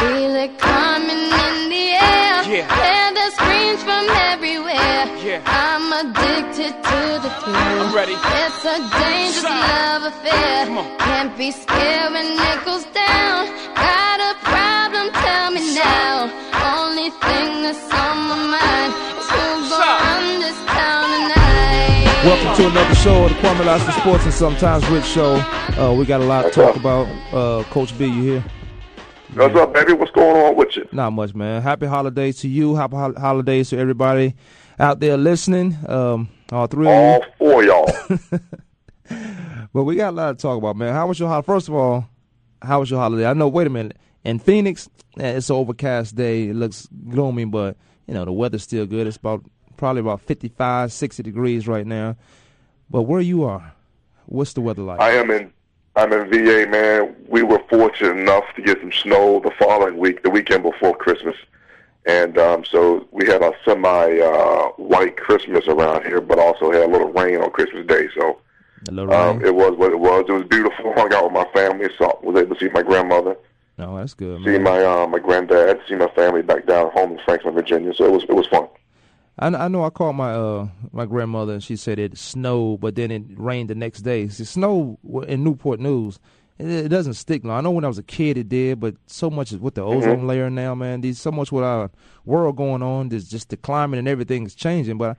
Feel it coming in the air. Yeah. Hear the screams from everywhere. Yeah. I'm addicted to the thrill. I'm ready. It's a dangerous Shout. love affair. Come on. Can't be scared when it goes down. Got a problem? Tell me now. Only thing that's on my mind is who's Shout. gonna run this town tonight. Welcome to another show of the Kwame Lassiter Sports and Sometimes Rich Show. Uh, we got a lot to talk about. Uh, Coach B, you here? What's up, baby? What's going on with you? Not much, man. Happy holidays to you. Happy hol- holidays to everybody out there listening. Um, all three of All you. four of y'all. But we got a lot to talk about, man. How was your holiday? First of all, how was your holiday? I know. Wait a minute. In Phoenix, eh, it's an overcast day. It looks gloomy, but you know the weather's still good. It's about probably about 55, 60 degrees right now. But where you are, what's the weather like? I am in I'm in VA, man. We were fortunate enough to get some snow the following week, the weekend before Christmas. And um, so we had a semi uh, white Christmas around here, but also had a little rain on Christmas Day. So a little um, rain. it was what it was. It was beautiful. Hung out with my family, so was able to see my grandmother, no, that's good, see man. my uh, my granddad, see my family back down home in Franklin, Virginia. So it was it was fun. I, I know I called my uh my grandmother and she said it snowed, but then it rained the next day. It snow in Newport News. It, it doesn't stick long. I know when I was a kid it did, but so much is with the ozone layer now, man. These so much with our world going on. There's just the climate and everything is changing. But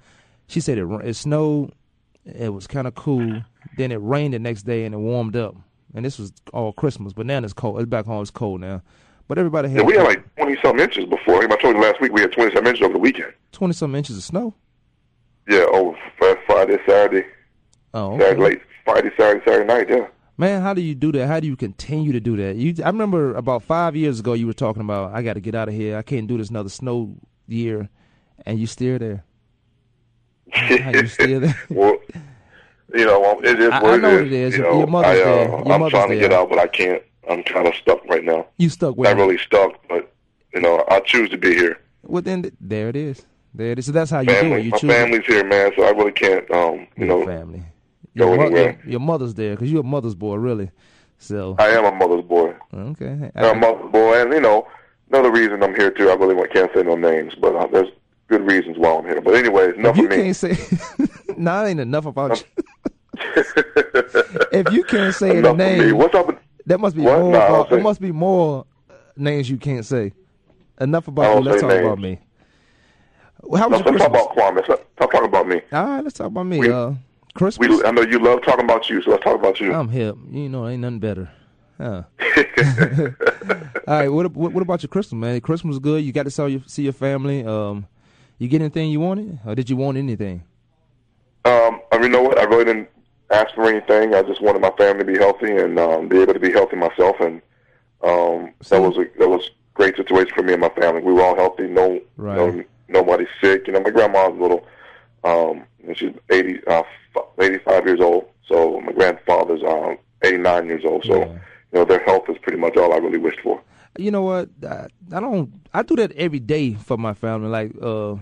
she said it it snowed. It was kind of cool. Then it rained the next day and it warmed up. And this was all Christmas, but now it's cold. It's back home. It's cold now. But everybody had Yeah, we had like twenty some inches before. I told you last week we had twenty some inches over the weekend. twenty some inches of snow. Yeah, over Friday, Saturday, Oh, Saturday late Friday, Saturday, Saturday night. Yeah. Man, how do you do that? How do you continue to do that? You, I remember about five years ago you were talking about I got to get out of here. I can't do this another snow year, and you still there. How you still there? well, you know, it is I- what I know it is. it is. You Your know, mother's I, uh, there. Your I'm mother's trying to get out, but I can't. I'm kind of stuck right now. You stuck with Not really stuck, but you know, I choose to be here. Well, then th- there it is. There it is. So that's how you do it. You my choose family's here, man. So I really can't. Um, you your know, family. Your, mo- anywhere. your, your mother's there because you're a mother's boy, really. So I am a mother's boy. okay. I'm a mother's boy, and you know, another reason I'm here too. I really can't say no names, but uh, there's good reasons why I'm here. But anyways, enough you of me. can't say, no, ain't enough about you. if you can't say enough the name, What's up? That must be What? more. No, about, there must be more names you can't say. Enough about you. Let's talk names. about me. How was Let's your talk Christmas? about Kwame. Let's talking about me. All right, let's talk about me. We- uh, Christmas. We, I know you love talking about you, so let's talk about you. I'm hip. You know, ain't nothing better. Huh. All right. What, what what about your Christmas, man? Christmas was good. You got to see your see your family. Um, you get anything you wanted, or did you want anything? Um, I mean, you know what? I really didn't ask for anything. I just wanted my family to be healthy and um, be able to be healthy myself, and um, So- that was a that was great situation for me and my family. We were all healthy. No, Right. no nobody sick. You know, my grandma's a little. Um, and she's 80, uh, 85 years old. So my grandfather's um, 89 years old. So Yeah. you know, their health is pretty much all I really wished for. You know what? I, I don't. I do that every day for my family, like uh,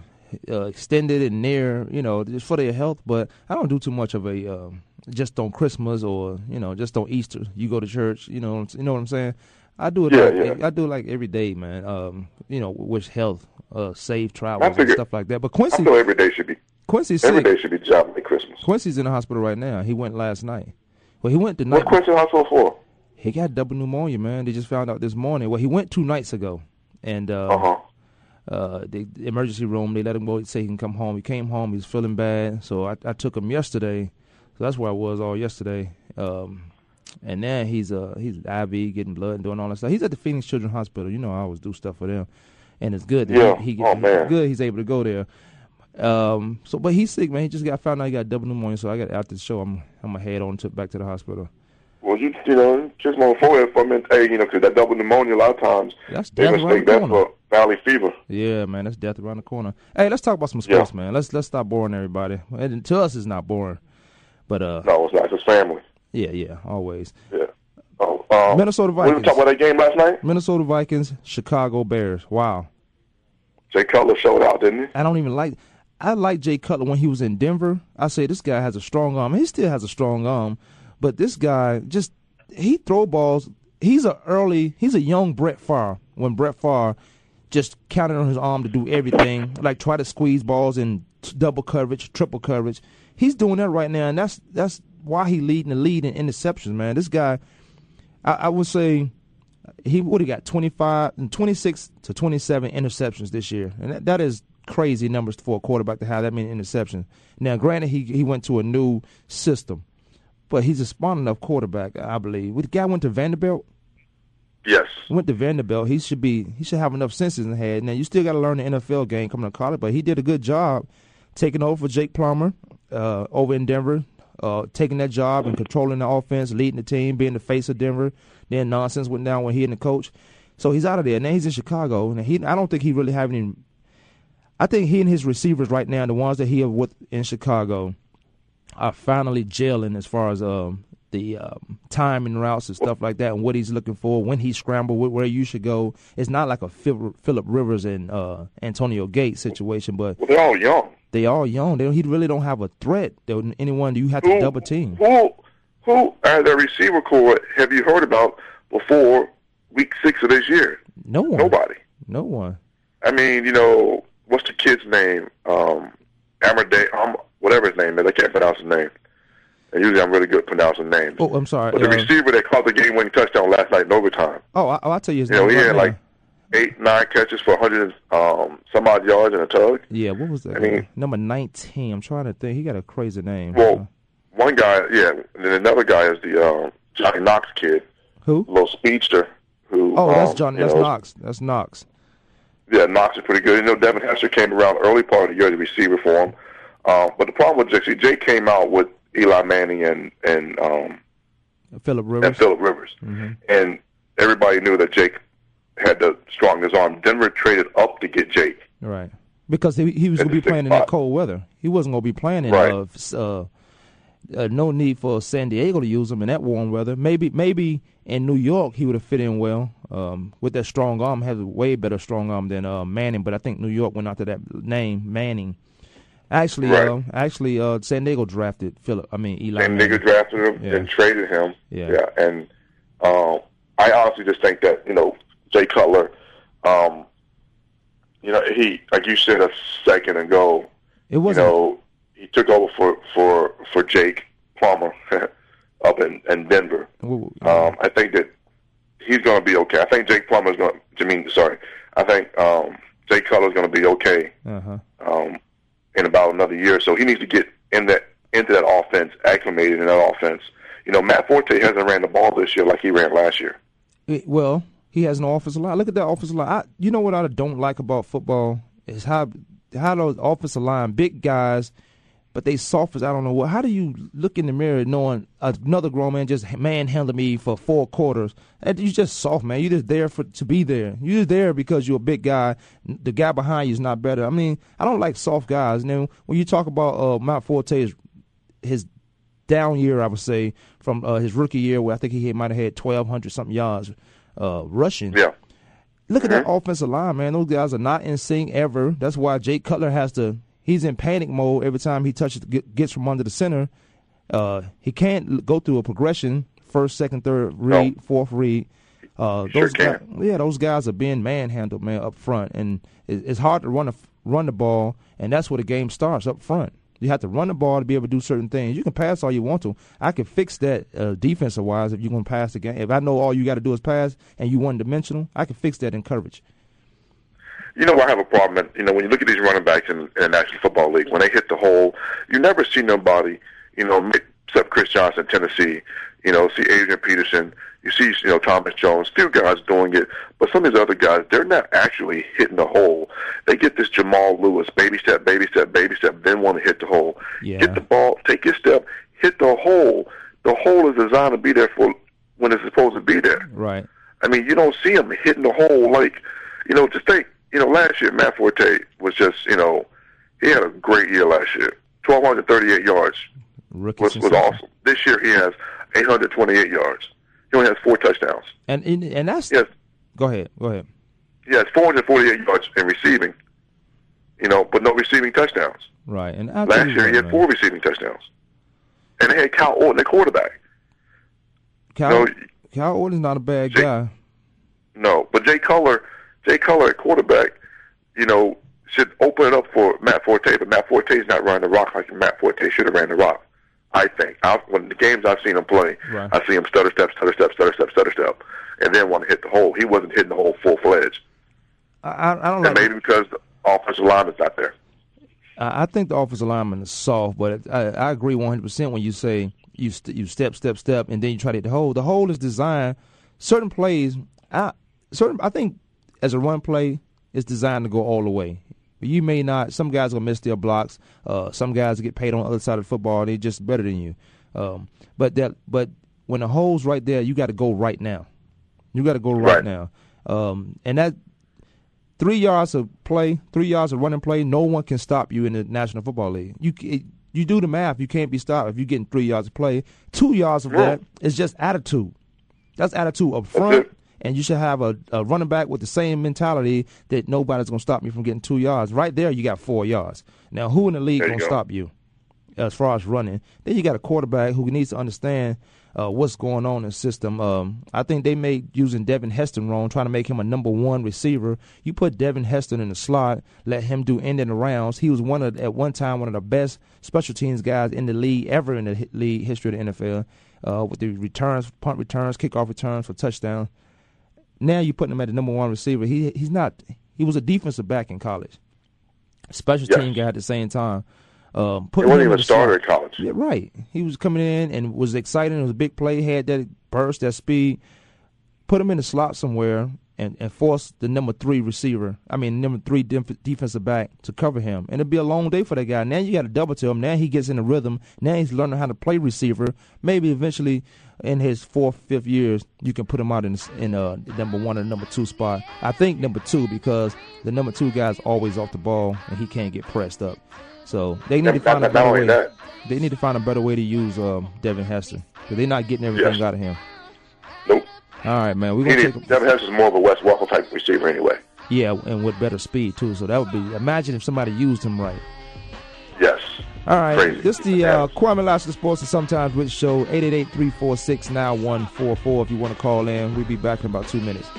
uh, extended and near. You know, just for their health. But I don't do too much of a um, just on Christmas or you know just on Easter. You go to church. You know. You know what I'm saying? I do it. Yeah, like, yeah. I do it like every day, man. Um, you know, wish health, uh, safe travels and stuff like that. But I Quincy, feel every day should be Quincy's every sick. day should be job like Christmas. Quincy's in the hospital right now. He went last night. Well, he went the What. Quincy Hospital for? He got double pneumonia, man. They just found out this morning. Well, he went two nights ago, and uh, Uh huh. uh, the, emergency room. They let him go. Say he can come home. He came home. He's feeling bad. So I, I took him yesterday. So that's where I was all yesterday. Um, and now he's uh he's IV getting blood and doing all that stuff. He's at the Phoenix Children's Hospital. You know I always do stuff for them, and it's good. that Yeah. He, he, Oh, man. good. He's able to go there. Um. So, but he's sick, man. He just got found out he got double pneumonia. So I got after the show, I'm I'm gonna head on to back to the hospital. Well, you you know, kiss my forehead for a minute. Hey, you know, 'cause that double pneumonia a lot of times That's they mistake that for valley fever. Yeah, man, that's death around the corner. Hey, let's talk about some sports, Yeah. man. Let's let's stop boring everybody. And to us, it's not boring, but uh, No, it's not. It's his family. yeah, yeah, always. Yeah. Oh, um, Minnesota Vikings. We were talking about that game last night. Minnesota Vikings, Chicago Bears. Wow, Jay Cutler showed out, didn't he? I don't even like. I like Jay Cutler when he was in Denver. I say this guy has a strong arm. He still has a strong arm, but this guy just he throw balls. He's a early. He's a young Brett Favre. When Brett Favre just counted on his arm to do everything, like try to squeeze balls in double coverage, triple coverage. He's doing that right now, and that's that's why he leading the lead in interceptions. Man, this guy, I, I would say he would have got 25 and 26 to 27 interceptions this year. And that, that is crazy numbers for a quarterback to have that many interceptions. Now, granted, he he went to a new system, but he's a smart enough quarterback, I believe. The guy went to Vanderbilt, Yes. went to Vanderbilt. He should be he should have enough senses in the head. Now, you still got to learn the NFL game coming to college, but he did a good job taking over for Jake Plummer uh, over in Denver, uh, taking that job and controlling the offense, leading the team, being the face of Denver. Then nonsense went down when he and the coach. So he's out of there. Now he's in Chicago, and he I don't think he really have any. I think he and his receivers right now, the ones that he have with in Chicago, are finally gelling as far as um, the um, timing routes and stuff like that, and what he's looking for when he scrambled, wh- where you should go. It's not like a Philip Rivers and uh, Antonio Gates situation, but Well, they're all young. They all young. They don't, he really don't have a threat. That anyone you have to Who- double team. Who, who are the receiver core have you heard about before week six of this year? No one. Nobody. No one. I mean, you know, what's the kid's name? Um, Amade, um, whatever his name is. I can't pronounce his name. And usually I'm really good at pronouncing names. Oh, I'm sorry. But the uh, receiver that caught the game-winning touchdown last night in overtime. oh, I, I'll tell you his You know, name he right had now. like eight, nine catches for 100 um, some odd yards and a tug. Yeah, what was that? I mean- number nineteen. I'm trying to think. He got a crazy name. Well, one guy, yeah, and then another guy is the uh, Johnny Knox kid, who? little speedster. Who? Oh, that's um, John. you That's know, Knox. That's Knox. Yeah, Knox is pretty good. You know, Devin Hester came around early part of the year, the receiver for him. Uh, but the problem with Jake, see, Jake came out with Eli Manning and and um, Philip Rivers. and Philip Rivers, Mhm. and everybody knew that Jake had the strongest arm. Denver traded up to get Jake. Right. Because he, he was going to be playing in that cold weather. He wasn't going to be playing in Right. uh, uh, uh, no need for San Diego to use him in that warm weather. Maybe maybe in New York he would have fit in well um, with that strong arm. Has a way better strong arm than uh, Manning, but I think New York went after that name Manning. Actually, Right. uh, actually, uh, San Diego drafted Philip. I mean Eli. and Manning. drafted him Yeah. and traded him. Yeah. and um, I honestly just think that you know Jay Cutler, um, you know he like you said a second ago, It you wasn't. know he took over for for for Jake Plummer up in, in Denver. Um, I think that he's going to be okay. I think Jake Plummer's going. to I mean, sorry, I think um, Jay Cutler's going to be okay uh-huh. um, in about another year. So he needs to get in that into that offense, acclimated in that offense. You know, Matt Forte hasn't ran the ball this year like he ran last year. It- well, he has an offensive line. Look at that offensive line. I, you know what I don't like about football is how how those offensive line, big guys, but they soft as I don't know what. How do you look in the mirror knowing another grown man just manhandled me for four quarters? You just soft, man. You just there for to be there. You just there because you're a big guy. The guy behind you is not better. I mean, I don't like soft guys. And then when you talk about uh, Matt Forte's his down year, I would say, from uh, his rookie year, where I think he might have had twelve hundred something yards uh, rushing. Yeah, Look at that offensive line, man. Those guys are not in sync ever. That's why Jake Cutler has to. He's in panic mode every time he touches gets from under the center. Uh, he can't go through a progression: first, second, third read, fourth read. Uh, He sure those guys, yeah, those guys are being manhandled, man, up front, and it's hard to run a, run the ball, and that's where the game starts up front. You have to run the ball to be able to do certain things. You can pass all you want to. I can fix that uh, defensive wise if you're going to pass the game. If I know all you got to do is pass and you one dimensional, I can fix that in coverage. you know I have a problem. You know when you look at these running backs in, in the National Football League, when they hit the hole, you never see nobody. You know, except Chris Johnson, Tennessee. You know, see Adrian Peterson. You see, you know, Thomas Jones. Few guys doing it, but some of these other guys, they're not actually hitting the hole. They get this Jamal Lewis, baby step, baby step, baby step, then want to hit the hole. Yeah. Get the ball, take your step, hit the hole. the hole is designed to be there for when it's supposed to be there. Right. I mean, you don't see him hitting the hole like, you know, just think, you know, last year Matt Forte was just, you know, he had a great year last year. 1,238 yards Rookie was, was awesome. This year he has 828 yards. He only has four touchdowns. And and, and that's has, go ahead, go ahead. he has 448 yards in receiving, you know, but no receiving touchdowns. Right. And I'll Last year he had man. four receiving touchdowns. And they had Kyle Orton, the quarterback. Kyle, no, Kyle Orton's not a bad Jake- guy. No, but Jay Cutler, Jay Cutler at quarterback, you know, should open it up for Matt Forte. But Matt Forte's not running the rock like Matt Forte should have ran the rock. I think. I, when the games I've seen him play, Right. I see him stutter step, stutter step, stutter step, stutter step, and then want to hit the hole. He wasn't hitting the hole full fledged, I, I, don't know. and maybe because the offensive lineman's not there. I I think the offensive lineman is soft, but I, I agree 100 percent when you say you st- you step step step and then you try to hit the hole. The hole is designed certain plays. I certain I think as a run play, it's designed to go all the way. You may not. Some guys gonna miss their blocks. Uh, some guys get paid on the other side of the football. They're just better than you. Um, but that but when the hole's right there, you got to go right now. You got to go right, Right. now. Um, and that three yards of play, three yards of running play, no one can stop you in the National Football League. You it, you do the math, you can't be stopped if you're getting three yards of play. Two yards of Yeah. that is just attitude. That's attitude up front. And you should have a, a running back with the same mentality that nobody's gonna stop me from getting two yards. Right there, you got four yards. Now, who in the league There gonna stop you as far as running? Then you got a quarterback who needs to understand uh, what's going on in the system. Um, I think they made using Devin Hester wrong, trying to make him a number one receiver. You put Devin Hester in the slot, let him do end and rounds. He was one of at one time one of the best special teams guys in the league ever in the league history of the NFL. Uh, with the returns, punt returns, kickoff returns for touchdowns. Now you're putting him at the number one receiver. He he's not. He was a defensive back in college, special Yes. team guy at the same time. Um, He wasn't even a starter at college. yeah, right. He was coming in and was exciting. It was a big play. Had that burst, that speed. Put him in the slot somewhere and, and force the number three receiver. I mean, number three def- defensive back to cover him. And it'd be a long day for that guy. Now you got to double to him. Now he gets in the rhythm. Now he's learning how to play receiver. Maybe eventually, in his fourth, fifth years, you can put him out in in uh, number one or number two spot. I think number two because the number two guy's always off the ball and he can't get pressed up. So they need to find a better way. that. They need to find a better way to use um, Devin Hester because they're not getting everything Yes. out of him. Nope. All right, man. We're He gonna need, take Devin Hester is more of a Wes Welker type receiver anyway. yeah, and with better speed too. So that would be imagine if somebody used him right. Yes. All right, Crazy. this is the uh, Yes. Kwame Lassiter Sports and Sometimes Rich Show. 888-346-9144 If you want to call in, we'll be back in about two minutes.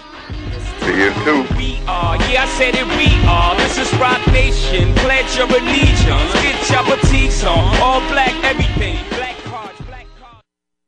See you too. We are, yeah, I said it, we are. This is Roc Nation. Pledge your allegiance. Get your boutiques on. All black, everything. Black cards, black cards.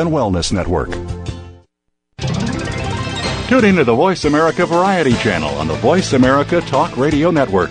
and Wellness Network. Tune to the Voice America Variety channel on the Voice America Talk Radio Network.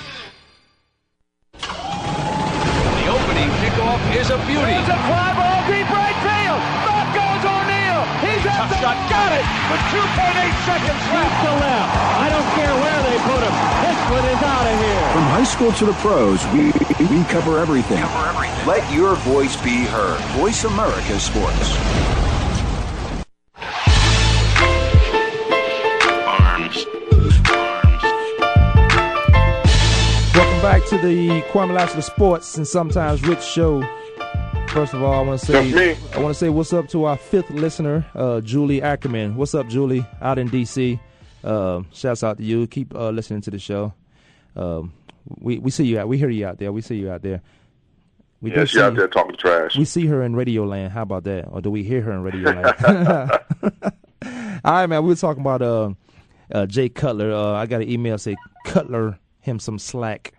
With 2.8 seconds left. to left. I don't care where they put him. This one is out of here. From high school to the pros, we, we cover everything. Let your voice be heard. Voice America Sports. Arms. Welcome back to the Kwame Lassiter Sports and Sometimes Rich show. First of all, I want to say I want to say what's up to our fifth listener, uh, Julie Ackerman. What's up, Julie? Out in D.C. Uh, shouts out to you. Keep uh, listening to the show. Um, we we see you out. We hear you out there. We see you out there. We Yeah, she out there talking trash. We see her in Radio Land. How about that? Or do we hear her in Radio Land? All right, man. We were talking about uh, uh, Jay Cutler. Uh, I got an email say Cutler him some slack.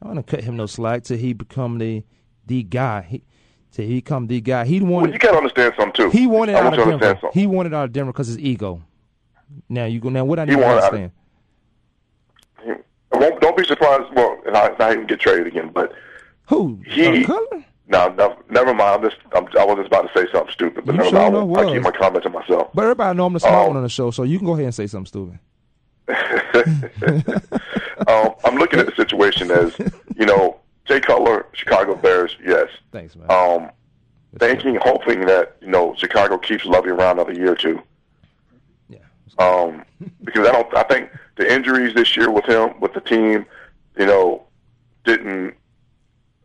I want to cut him no slack till he become the the guy. He, till he become the guy. He Well, wanted you got to understand something too. he wanted I out of you Denver. understand something. He wanted out of Denver because his ego. Now you go. Now what I need to out of- understand. I won't, don't be surprised. Well, and I, I even get traded again, but Who? He- no, no, never mind. I'm just, I'm, I was just about to say something stupid, but You never sure mind. was. I'll keep my comment to myself. But everybody know I'm the smart Oh. one on the show, so you can go ahead and say something stupid. um, I'm looking at the situation as, you know, Jay Cutler, Chicago Bears, yes. Thanks, man. Um, thinking, hoping that you know Chicago keeps Lovie around another year or two. Yeah. Um, because I don't, I think the injuries this year with him, with the team, you know, didn't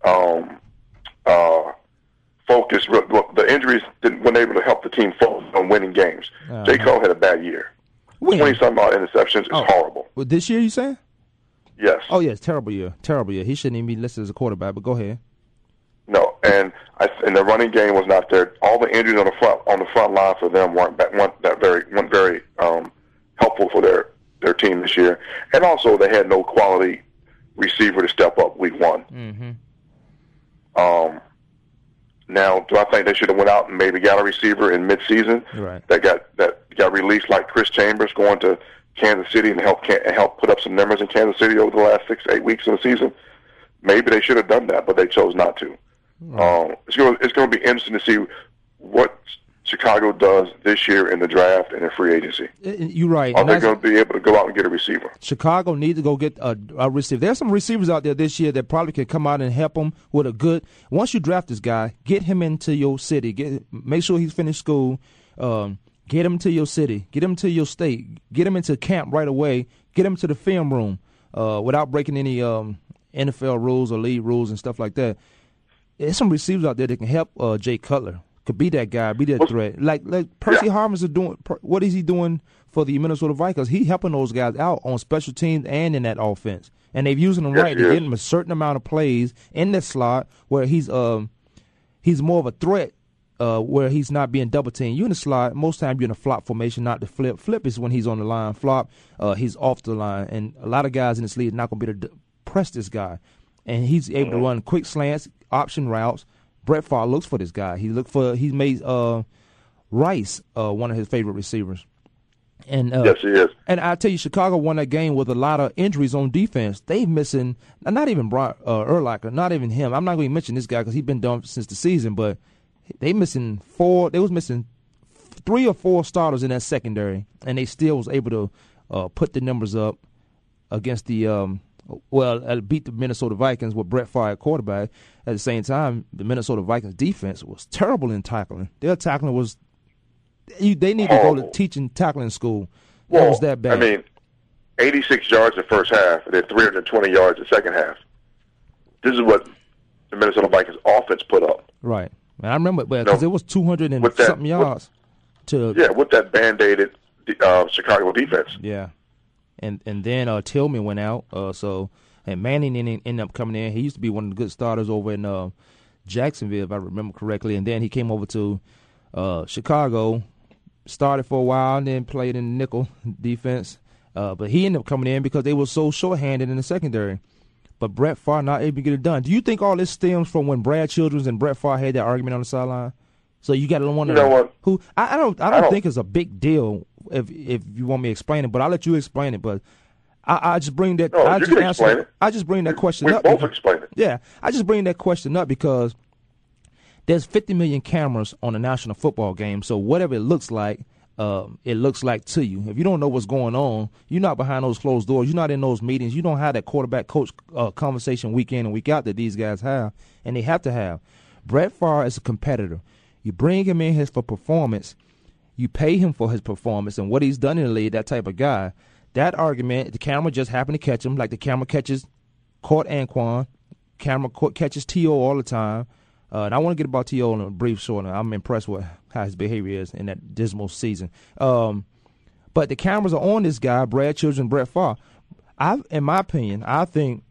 um, uh, focus. well, The injuries didn't weren't able to help the team focus on winning games. Uh-huh. J. Cole had a bad year. When? Twenty some odd interceptions is Oh. horrible. Well, this year you saying? Yes. Oh yeah, it's terrible year. Terrible year. He shouldn't even be listed as a quarterback. But go ahead. No, and I, and the running game was not there. All the injuries on the front on the front line for them weren't that weren't that very weren't very um, helpful for their their team this year. And also, they had no quality receiver to step up week one. Mm-hmm. Um, now, do I think they should have went out and maybe got a receiver in midseason Right. that got that got released like Chris Chambers going to Kansas City and help help put up some numbers in Kansas City over the last six eight weeks of the season? Maybe they should have done that, but they chose not to. Um, it's going it's going to be interesting to see what Chicago does this year in the draft and in free agency. You're right. Are they going to be able to go out and get a receiver? Chicago needs to go get a, a receiver. There's some receivers out there this year that probably could come out and help them with a good. Once you draft this guy, get him into your city. Get make sure he's finished school. Um, get him to your city. Get him to your state. Get him into camp right away. Get him to the film room uh, without breaking any um, NFL rules or league rules and stuff like that. There's some receivers out there that can help uh, Jay Cutler. Could be that guy, be that threat. Like like Percy Yeah. Harvin's is doing. What is he doing for the Minnesota Vikings? He helping those guys out on special teams and in that offense, and they've using him Yes, right he to is. get him a certain amount of plays in the slot where he's um he's more of a threat. Uh, where he's not being double teamed. You in the slot, most time you're in a flop formation, not the flip. Flip is when he's on the line. Flop, uh, he's off the line, and a lot of guys in this league are not going to be able to press this guy. And he's able Mm-hmm. to run quick slants, option routes. Brett Favre looks for this guy. He looked for. He's made uh, Rice uh, one of his favorite receivers. And uh, yes, he is. and I tell you, Chicago won that game with a lot of injuries on defense. They missing not even Brian uh, Urlacher, not even him. I'm not going to mention this guy because he's been done since the season, but they missing four. They was missing three or four starters in that secondary, and they still was able to uh, put the numbers up against the um, well, uh, beat the Minnesota Vikings with Brett Favre quarterback. At the same time, the Minnesota Vikings defense was terrible in tackling. Their tackling was you, they need to go to teaching tackling school. Well, it was that bad. I mean, 86 yards the first half, and then 320 yards the second half. This is what the Minnesota Vikings offense put up. right. And I remember because No. it was two hundred and With that- something with- yards to Yeah, with that band-aided uh, Chicago defense. Yeah, and and then uh, Tillman went out. Uh, so and Manning ended, ended up coming in. He used to be one of the good starters over in uh, Jacksonville, if I remember correctly. And then he came over to Uh, Chicago started for a while and then played in nickel defense. Uh, but he ended up coming in because they were so short-handed in the secondary. But Brett Favre not able to get it done. Do you think all this stems from when Brad Childress and Brett Favre had that argument on the sideline? So you got to wonder You know what? who I, I don't I don't I don't- think it's a big deal if if you want me to explain it, but I'll let you explain it. But I, I just bring that No, I just answer it. I just bring that question We up. both because- explain it. yeah, I just bring that question up because there's 50 million cameras on a national football game. So whatever it looks like, um, it looks like to you. If you don't know what's going on, you're not behind those closed doors. You're not in those meetings. You don't have that quarterback coach uh, conversation week in and week out that these guys have, and they have to have. Brett Favre is a competitor. You bring him in here for performance. You pay him for his performance and what he's done in the league. That type of guy. That argument, the camera just happened to catch him, like the camera catches caught Anquan. Camera caught, catches T.O. all the time. Uh, and I want to get about T.O. in a brief short. I'm impressed with how his behavior is in that dismal season. Um, but the cameras are on this guy, Brad Childress, Brett Favre. I, in my opinion, I think,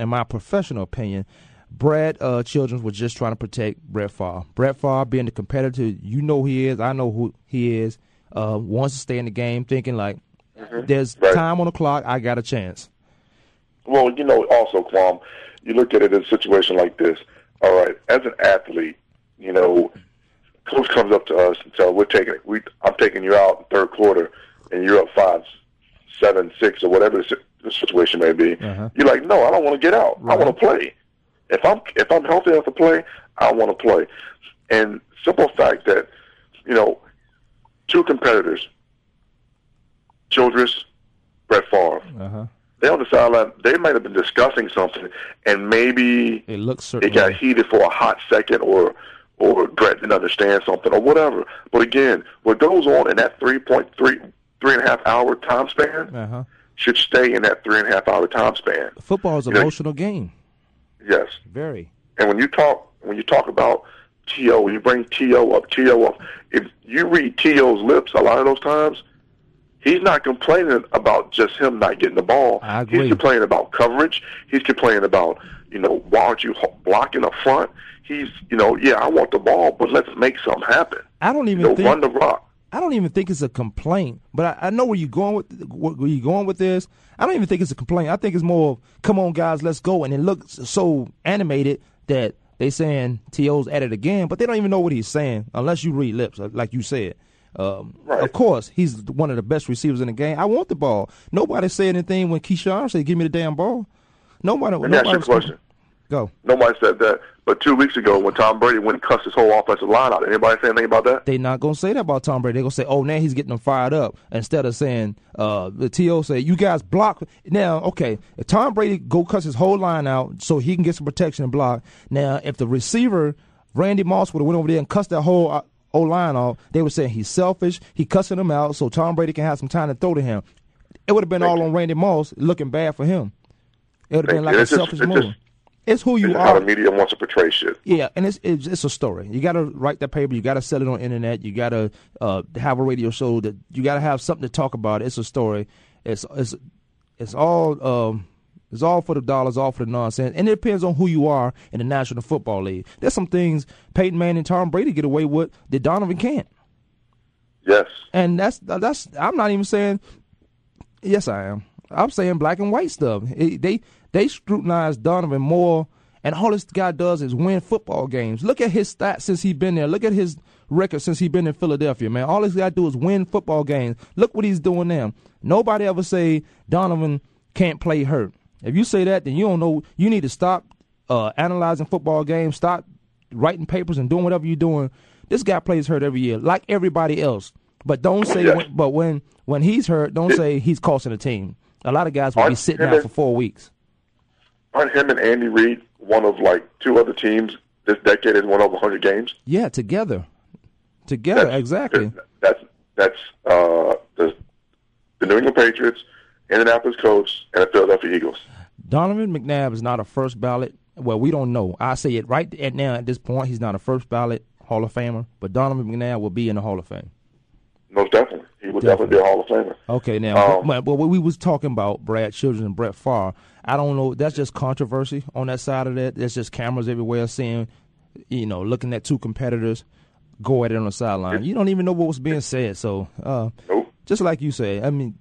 in my professional opinion, Brad uh, Childress was just trying to protect Brett Favre. Brett Favre being the competitor you know who he is, I know who he is, uh, wants to stay in the game, thinking like, there's Right. time on the clock, I got a chance. Well, you know, also, Quam, you look at it in a situation like this. All right, as an athlete, you know, coach comes up to us and tells we're taking we I'm taking you out in third quarter, and you're up five, seven, six, or whatever the, situation may be. Uh-huh. You're like, no, I don't want to get out. I want to play. If I'm if I'm healthy enough to play, I want to play. And simple fact that, you know, two competitors, Childress, Brett Favre Uh-huh. They on the sideline, they might have been discussing something, and maybe It looks it got heated for a hot second, or or Brett didn't understand something, or whatever. But again, what goes on in that three point three three and a half hour time span Uh-huh. should stay in that three and a half hour time span. Football is an You know- emotional game. Yes. Very. And when you talk when you talk about To, when you bring To up, To up, if you read To's lips a lot of those times, he's not complaining about just him not getting the ball. I agree. He's complaining about coverage. He's complaining about you know why aren't you blocking up front? He's you know yeah I want the ball, but let's make something happen. I don't even You know, think run the rock. I don't even think it's a complaint, but I, I know where you're going with where where you're going with this. I don't even think it's a complaint. I think it's more, of, come on, guys, let's go. And it looks so animated that they saying To's at it again, but they don't even know what he's saying unless you read lips, uh, like you said. Um, Right. Of course, he's one of the best receivers in the game. I want the ball. Nobody said anything when Keyshawn said, "Give me the damn ball." Nobody. Let me ask you nobody a question. Go. Nobody said that, but two weeks ago when Tom Brady went and cussed his whole offensive line out, anybody say anything about that? they not gonna say that about Tom Brady. They're gonna say, "Oh, now he's getting them fired up." Instead of saying, uh, "The To say you guys block." Now, okay, if Tom Brady go cuss his whole line out so he can get some protection and block. Now, if the receiver Randy Moss would have went over there and cussed that whole uh, O line off, they were saying he's selfish. He cussing them out so Tom Brady can have some time to throw to him. It would have been all on Randy Moss, looking bad for him. It would have been like a It's just- selfish it's move. just- it's who you This is how are. the media wants to portray shit. Yeah, and it's, it's it's a story. You got to write that paper. You got to sell it on internet. You got to uh, have a radio show. That you got to have something to talk about. It's a story. It's it's it's all um, it's all for the dollars, all for the nonsense, and it depends on who you are in the National Football League. There's some things Peyton Manning and Tom Brady get away with that Donovan can't, Yes. and that's that's. I'm not even saying. Yes, I am. I'm saying black and white stuff. It- they they scrutinize Donovan more, and all this guy does is win football games. Look at his stats since he's been there. Look at his record since he's been in Philadelphia, man. All this guy do is win football games. Look what he's doing now. Nobody ever say Donovan can't play hurt. If you say that, then you don't know. You need to stop uh, analyzing football games. Stop writing papers and doing whatever you're doing. This guy plays hurt every year, like everybody else. But don't say. Yes. When, but when when he's hurt, don't say he's costing the team. A lot of guys will be Aren't sitting out and- for four weeks. Aren't him and Andy Reid one of like two other teams this decade has won over 100 games? Yeah, together, together, That's- exactly. That's that's uh, the the New England Patriots, Indianapolis Colts, and the Philadelphia Eagles. Donovan McNabb is not a first ballot. Well, we don't know. I say it right at now at this point. He's not a first ballot Hall of Famer, but Donovan McNabb will be in the Hall of Fame. Most definitely, he would definitely, be a Hall of Famer. Okay, now, Um, but, but what we was talking about Brad Childress and Brett Favre, I don't know. That's just controversy on that side of that. There's just cameras everywhere seeing, you know, looking at two competitors go at it on the sideline. You don't even know what was being said. So, uh, nope. just like you say, I mean,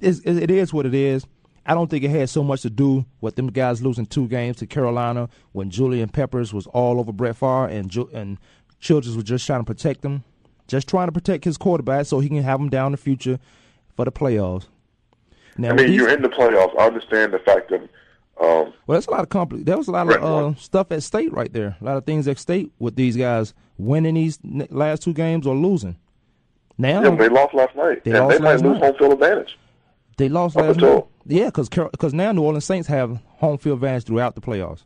it's, it is what it is. I don't think it had so much to do with them guys losing two games to Carolina when Julius Peppers was all over Brett Favre and Ju- and Childress was just trying to protect him, just trying to protect his quarterback so he can have him down in the future for the playoffs. Now, I mean, you're in the playoffs. I understand the fact that. Um, well, that's a lot of compl- There was a lot of uh, stuff at stake right there. A lot of things at stake with these guys winning these last two games or losing. Now yeah, they lost last night, they and they might lose night. home field advantage. They lost Up last night. Yeah, because because now New Orleans Saints have home field advantage throughout the playoffs.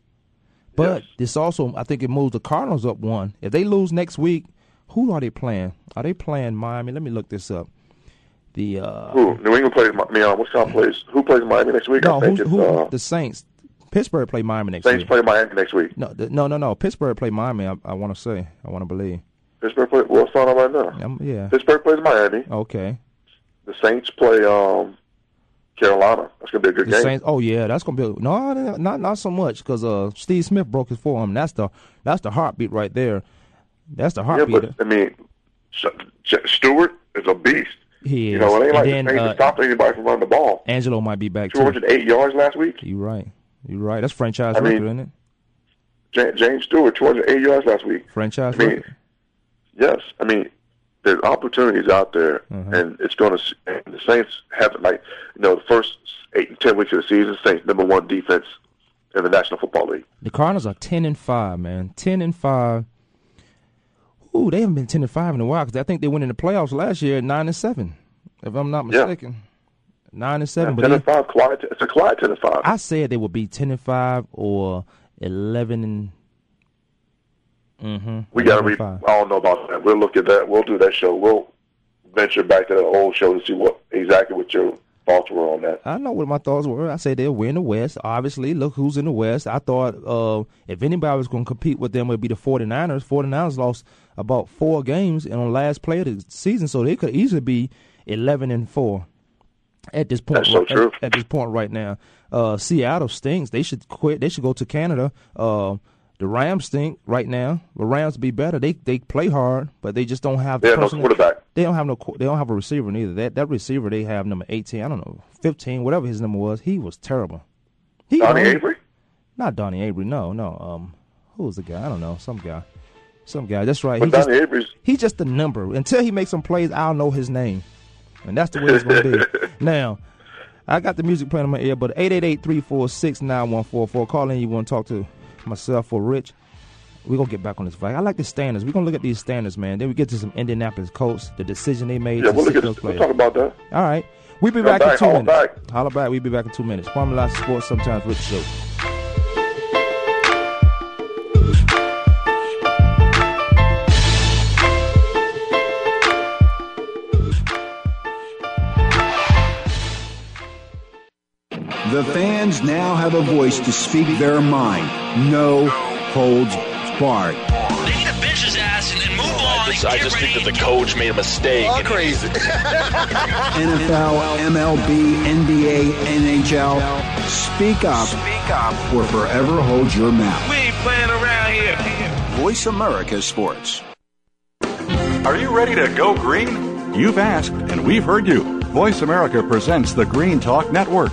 But this also, I think, it moves the Cardinals up one. If they lose next week, who are they playing? Are they playing Miami? Let me look this up. The uh, Who? New England plays. Miami. On Wisconsin plays. Who plays Miami next week? no, I think who's, it's who, uh, the Saints. Pittsburgh play Miami next week. Saints week. play Miami next week. No, the, no, no, no. Pittsburgh play Miami. I, I want to say. I want to believe. Pittsburgh play. Well, it's on right now. Um, yeah. Pittsburgh plays Miami. Okay. The Saints play um, Carolina. That's gonna be a good The game. Saints. Oh yeah, that's gonna be no, not not so much because uh, Steve Smith broke his forearm. That's the that's the heartbeat right there. That's the yeah, heartbeat. but I mean, Stewart is a beast. he is. You know, it ain't like and the then Saints uh, to stop anybody from running the ball. Angelo might be back Two hundred eight yards last week. You're right. You're right. That's franchise I mean, record, isn't it? James Stewart, two hundred eight yards last week. Franchise I mean, record. Yes, I mean there's opportunities out there, Mhm. and it's going to. And The Saints haven't like you know the first eight and ten weeks of the season. Saints number one defense in the National Football League. The Cardinals are ten and five, man. Ten and five. Ooh, they haven't been ten and five in a while because I think they went in the playoffs last year at nine and seven, if I'm not mistaken. Yeah. Nine and seven, but ten and five, quiet. It's a quiet ten and five. I said they would be ten and five or eleven and. Mm-hmm. we got to read. I don't know about that. We'll look at that. We'll do that show. We'll venture back to the old show to see what exactly what your thoughts were on that. I know what my thoughts were. I said they'll win the West. Obviously, look who's in the West. I thought uh, if anybody was going to compete with them, it would be the 49ers. 49ers lost about four games and on last play of the season, so they could easily be 11 and four at this point. That's so right- true. At, at this point right now, uh, Seattle stinks. They should quit. They should go to Canada. Uh, the Rams stink right now. The Rams be better. They they play hard, but they just don't have. They the have no quarterback. They don't have no. They don't have a receiver neither. That that receiver they have number eighteen. I don't know, fifteen, whatever his number was. He was terrible. He Donnie only- Avery. Not Donnie Avery. No, no. Um, who was the guy? I don't know. Some guy. Some guy. That's right. But He just, Donnie Avery's he's just a number. Until he makes some plays, I'll know his name, and that's the way it's gonna be. now, I got the music playing in my ear, but 888-346-9144. Call in. You want to talk to myself or Rich? We're gonna get back on this fight. I like the standards. We're gonna look at these standards, man. Then we get to some Indianapolis Colts, the decision they made Yeah, we'll look at those this. We'll talk about that. All right. We'll be Come back, in two minutes. back. Holla back. We'll be back in two minutes. Lassiter Sports, sometimes with the show. The fans now have a voice to speak their mind. No holds barred. They need to bench his ass and then move on. I just, I just think that the coach made a mistake. and- crazy. NFL, MLB, NBA, NHL. Speak up. Speak up. Or forever hold your mouth. We ain't playing around here. Voice America Sports. Are you ready to go green? You've asked, and we've heard you. Voice America presents the Green Talk Network.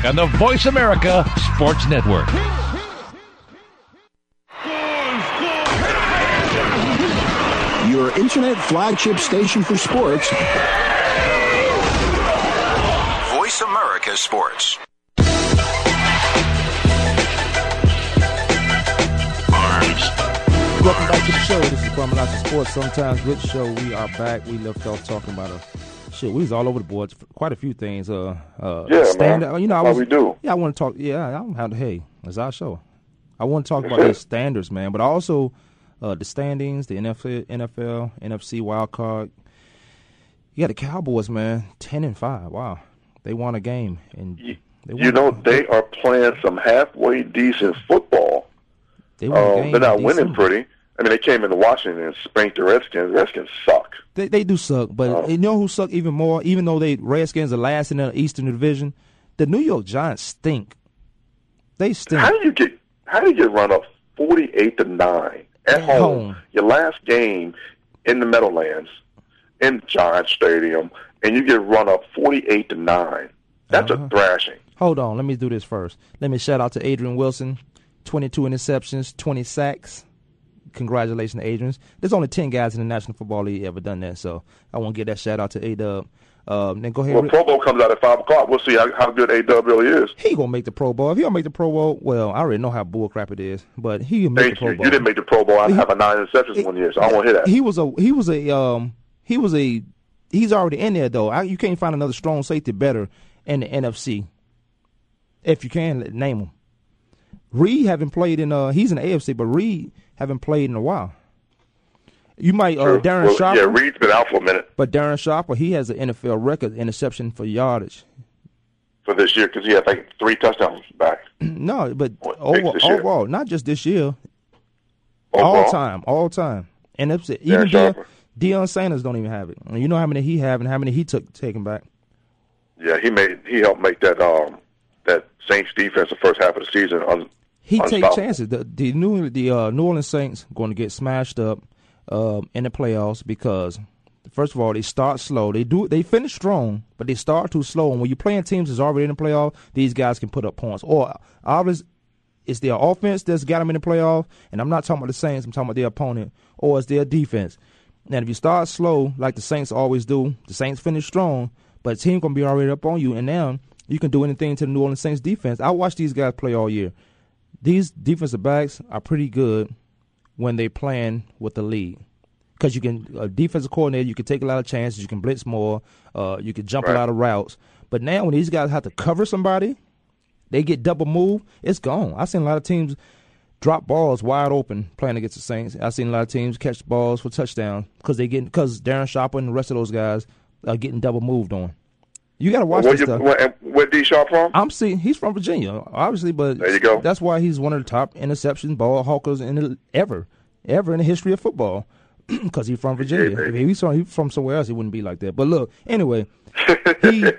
on the Voice America Sports Network. Your internet flagship station for sports. Voice America Sports. Welcome back to the show. This is Kwame Lassiter Sports. Sometimes good show. We are back. We left off talking about a shit. We was all over the board. Quite a few things. Uh, uh, Yeah, stand- man. You know, I That's was. we do. Yeah, I want to talk. Yeah, I don't have to. Hey, it's our show. I want to talk about the standards, man, but also uh, the standings, the NFL, NFL, NFC wild card. You got the Cowboys, man, ten and five. Wow, they won a game, and they You know, a- they are playing some halfway decent football. They Um, they're not winning pretty. I mean, they came into Washington and spanked the Redskins. Redskins suck. They they do suck, but Oh. you know who suck even more? Even though they Redskins are last in the Eastern Division, the New York Giants stink. They stink. How do you get? How do you get run up forty-eight to nine at home? home. Your last game in the Meadowlands, in Giants Stadium, and you get run up forty-eight to nine. That's Uh-huh. a thrashing. Hold on, let me do this first. Let me shout out to Adrian Wilson, twenty-two interceptions, twenty sacks. Congratulations, Adrian. There's only ten guys in the National Football League ever done that, so I want to give that shout out to A Dub. Um, then go ahead. Well, Pro Bowl comes out at five o'clock. We'll see how, how good A Dub really is. he gonna make the Pro Bowl. If he don't make the Pro Bowl, well, I already know how bullcrap it is, but he make Thank the Pro you. Bowl. You didn't make the Pro Bowl. I have a nine interceptions one year, so I want to hear that. He was a he was a um he was a he's already in there though. I, you can't find another strong safety better in the NFC. If you can name him, Reed haven't played in uh he's in the AFC, but Reed haven't played in a while. You might uh, Darren Well, Sharp, Yeah, Reed's been out for a minute but Darren Sharper he has an NFL record interception for yardage. for this year because he had like three touchdowns back. no, but over, overall, not just this year, Overall. all time, all time. And it's, even Deion, Sharper. Deion Sanders don't even have it. And you know how many he have and how many he took taken back. Yeah, he made he helped make that um that Saints defense the first half of the season. Un, He take chances. The, the New the uh, New Orleans Saints going to get smashed up um, in the playoffs because first of all they start slow. They do they finish strong, but they start too slow. And when you're playing teams that's already in the playoff, these guys can put up points. Or obviously it's their offense that's got them in the playoff, and I'm not talking about the Saints. I'm talking about their opponent, or it's their defense. And if you start slow, like the Saints always do, the Saints finish strong, but the team gonna be already up on you, and now you can do anything to the New Orleans Saints defense. I watch these guys play all year. These defensive backs are pretty good when they playing with the lead. Because you can, a defensive coordinator, you can take a lot of chances, you can blitz more, uh, you can jump a lot of routes. But now when these guys have to cover somebody, they get double move, it's gone. I've seen a lot of teams drop balls wide open playing against the Saints. I've seen a lot of teams catch balls for touchdowns because they get because Darren Sharper and the rest of those guys are getting double moved on. You got to watch Where, this you, stuff. where, D Sharp from? I'm seeing he's from Virginia, obviously, but There you go. That's why he's one of the top interception ball hawkers in the, ever, ever in the history of football, because he's from Virginia. baby. if he was from, he from somewhere else, he wouldn't be like that. But look, anyway, he,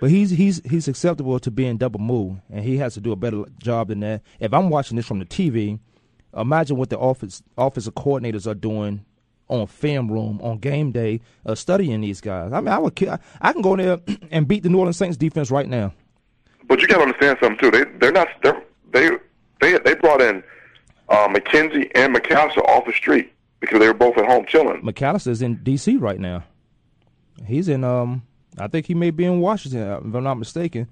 but he's he's he's acceptable to being double move, and he has to do a better job than that. If I'm watching this from the TV, imagine what the office offensive coordinators are doing on film room on game day, uh, studying these guys. I mean, I would I can go in there and beat the New Orleans Saints defense right now. But you got to understand something too. They they're not they're, they they they brought in uh, McKenzie and McAlister off the street because they were both at home chilling. McAlister's in D.C. right now. He's in um, I think he may be in Washington if I'm not mistaken.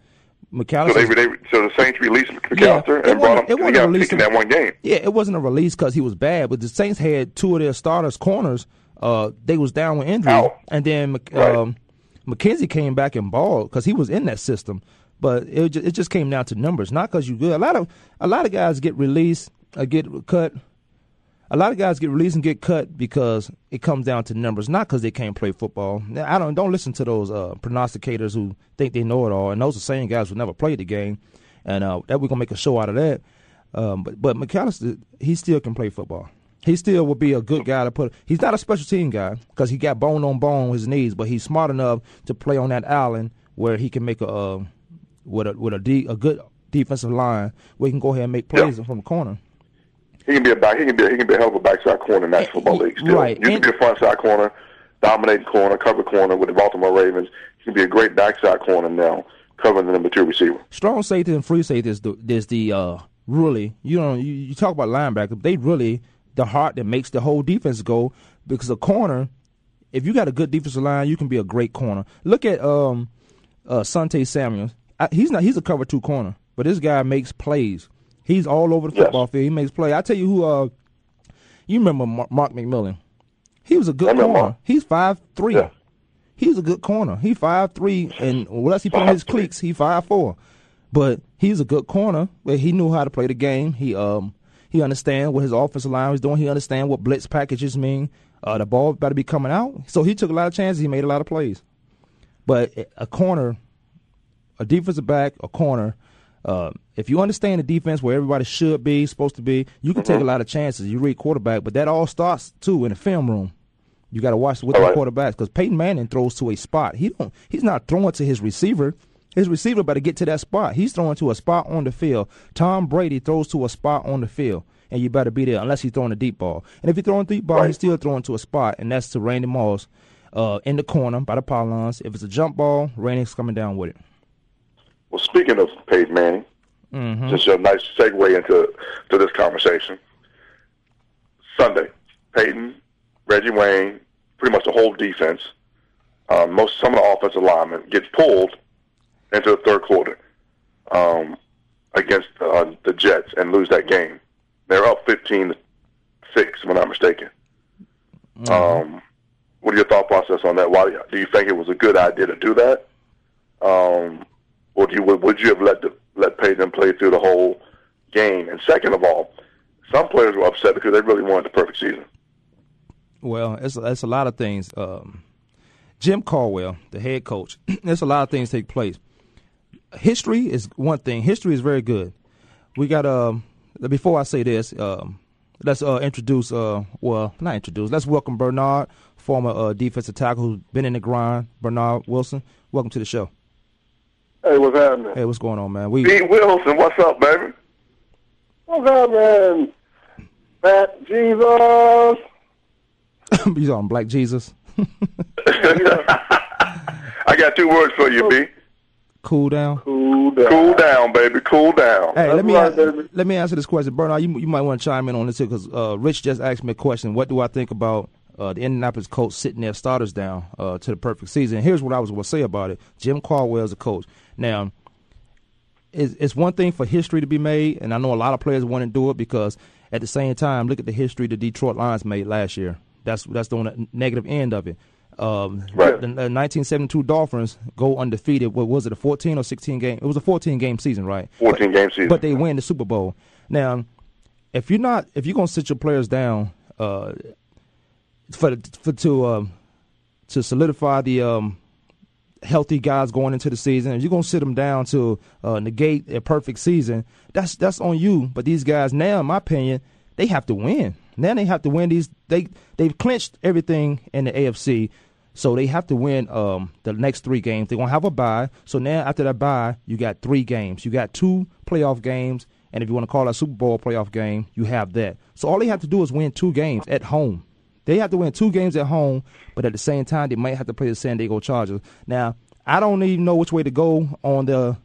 So they, they so the Saints released McAlister it and brought him. it wasn't released in that one game. Yeah, it wasn't a release because he was bad, but the Saints had two of their starters corners. Uh, they was down with injury, and then Right. um, McKenzie came back and balled because he was in that system. But it just, it just came down to numbers, not because you good. A lot of a lot of guys get released, uh, get cut. A lot of guys get released and get cut because it comes down to numbers, not because they can't play football. I don't don't listen to those uh, prognosticators who think they know it all, and those are same guys who never played the game, and uh, that we're gonna make a show out of that. Um, but but McAlister, he still can play football. He still would be a good guy to put. He's not a special team guy because he got bone on bone with his knees, but he's smart enough to play on that island where he can make a uh, with a with a, de- a good defensive line where he can go ahead and make plays from the corner. He can be a back. He can be. A, he can be a hell of a backside corner in National Football League. Still. Right. You can be a frontside corner, dominating corner, cover corner with the Baltimore Ravens. He can be a great backside corner now, covering the number two receiver. Strong safety and free safety is the is the uh, really you know you, you talk about linebacker. They really the heart that makes the whole defense go because a corner. If you got a good defensive line, you can be a great corner. Look at um, uh, Sante Samuels. I, he's not. He's a cover two corner, but this guy makes plays. He's all over the football field. He makes play. I tell you who. Uh, you remember Mark McMillian? He was a good corner. Mark. He's five three. Yeah. He's a good corner. He five three, and unless he put on his cleats, he five four. But he's a good corner. Where he knew how to play the game. He um he understand what his offensive line was doing. He understand what blitz packages mean. Uh, the ball better be coming out. So he took a lot of chances. He made a lot of plays. But a corner, a defensive back, a corner, uh, if you understand the defense where everybody should be, supposed to be, you can mm-hmm. take a lot of chances. You read quarterback, but that all starts too in the film room. You got to watch with all the right. quarterbacks because Peyton Manning throws to a spot. He don't. He's not throwing to his receiver. His receiver better get to that spot. He's throwing to a spot on the field. Tom Brady throws to a spot on the field, and you better be there unless he's throwing a deep ball. And if he's throwing a deep ball, right. he's still throwing to a spot, and that's to Randy Moss uh, in the corner by the pylons. If it's a jump ball, Randy's coming down with it. Well, speaking of Peyton Manning, mm-hmm. just a nice segue into to this conversation. Sunday, Peyton, Reggie Wayne, pretty much the whole defense, um, most some of the offensive linemen gets pulled into the third quarter um, against uh, the Jets and lose that game. They're up fifteen to six, if I'm not mistaken. Mm-hmm. Um, what are your thought process on that? Why do you think it was a good idea to do that? Um, do you, would you have let the, let Peyton play through the whole game? And second of all, some players were upset because they really wanted the perfect season. Well, it's it's a lot of things. Um, Jim Caldwell, the head coach, there's a lot of things take place. History is one thing. History is very good. We got um before I say this, um, let's uh, introduce uh well not introduce. Let's welcome Bernard, former uh, defensive tackle who's been in the grind. Bernard Wilson, welcome to the show. Hey, what's happening? Hey, what's going on, man? We Pete Wilson, what's up, baby? What's up, man? Fat Jesus. you on Black Jesus? I got two words for you, B. Cool down. Cool down. Cool down, baby. Cool down. Hey, let me right, ask, let me answer this question, Bernard. You you might want to chime in on this too, because uh, Rich just asked me a question. What do I think about uh, the Indianapolis Colts sitting their starters down uh, to the perfect season? Here's what I was going to say about it. Jim Caldwell is a coach. Now, it's, it's one thing for history to be made, and I know a lot of players want to do it because at the same time, look at the history the Detroit Lions made last year. That's that's the negative end of it. Um, right. The, the 1972 Dolphins go undefeated. What was it? A 14 or 16 game? It was a 14 game season, right? 14 game season. But they win the Super Bowl. Now, if you're not, if you're gonna sit your players down, uh, for for to um, to solidify the um, healthy guys going into the season, and you're gonna sit them down to uh, negate a perfect season, that's that's on you. But these guys now, in my opinion, they have to win. Now they have to win these. They they've clinched everything in the AFC, so they have to win um, the next three games. They're gonna have a bye. So now after that bye, you got three games. You got two playoff games, and if you want to call a Super Bowl playoff game, you have that. So all they have to do is win two games at home. They have to win two games at home, but at the same time, they might have to play the San Diego Chargers. Now, I don't even know which way to go on the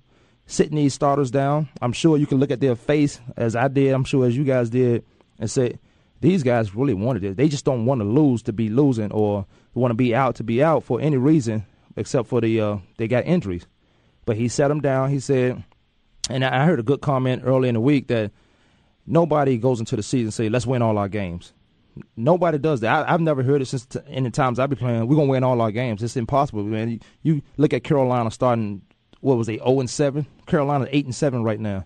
sitting these starters down. I'm sure you can look at their face as I did. I'm sure as you guys did, and say these guys really wanted it. They just don't want to lose to be losing or want to be out to be out for any reason except for the uh, they got injuries. But he sat them down. He said, and I heard a good comment early in the week that nobody goes into the season and say let's win all our games. Nobody does that. I, have never heard it since t- in the times I've been playing. We're gonna win all our games. It's impossible, man. You, you look at Carolina starting what was they zero and seven. Carolina eight and seven right now,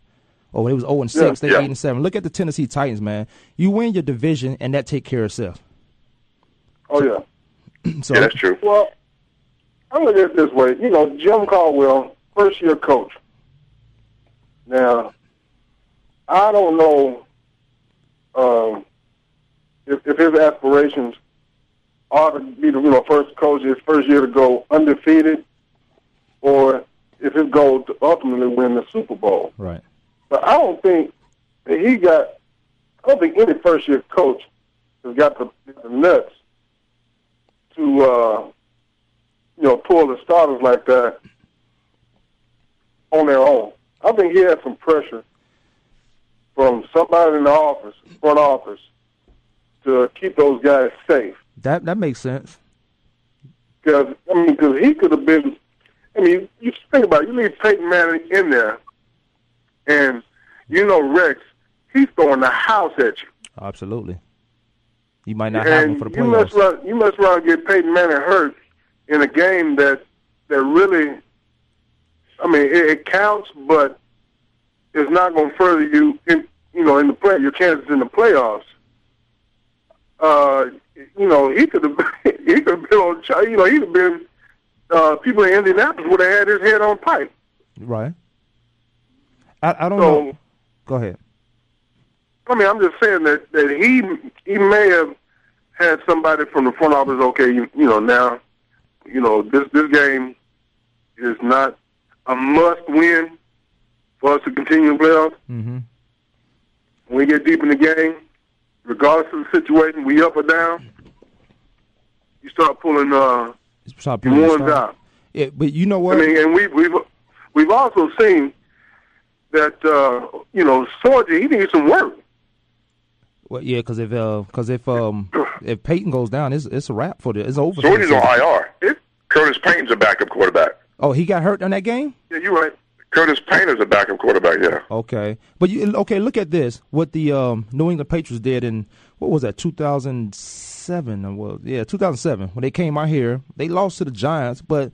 Oh, it was 0 and Yeah, 6. They yeah. 8 and 7. Look at the Tennessee Titans, man. You win your division, and that take care of itself. Oh yeah. So yeah, that's true. Well, I look at it this way. You know, Jim Caldwell, first year coach. Now, I don't know um, if, if his aspirations are to be the you know first coach his first year to go undefeated, or if his goal to ultimately win the Super Bowl. Right. But I don't think that he got. I don't think any first year coach has got the, the nuts to uh, you know pull the starters like that on their own. I think he had some pressure from somebody in the office, front office, to keep those guys safe. That that makes sense. Because I mean, because he could have been. I mean, you think about it. You leave Peyton Manning in there, and you know Rex, he's throwing the house at you. Absolutely. You might not have him and for the you must run. You must run get Peyton Manning hurt in a game that that really. I mean, it, it counts, but it's not going to further you in you know in the play your chances in the playoffs. Uh, you know, he could have he could have been on. You know, he'd have been. Uh, people in Indianapolis would have had his head on pipe. Right. I, I don't So- know. Go ahead. I mean, I'm just saying that that he he may have had somebody from the front office. Okay, you, you know now, you know this this game is not a must win for us to continue playoffs. Mm-hmm. When we get deep in the game, regardless of the situation, we up or down, you start pulling uh your pulling the ones start. out. Yeah, but you know what? I mean, and we we've we've also seen that uh you know Sorgi he needs some work. Well, yeah, because if because if um if Peyton goes down, it's it's a wrap for the it's over. the on. IR. Curtis Painter's a backup quarterback. Oh, he got hurt on that game. Yeah, you're right. Curtis Painter is a backup quarterback. Yeah. Okay, but you okay? Look at this. What the um, New England Patriots did in what was that? Two thousand seven? Well, yeah, two thousand seven. When they came out here, they lost to the Giants, but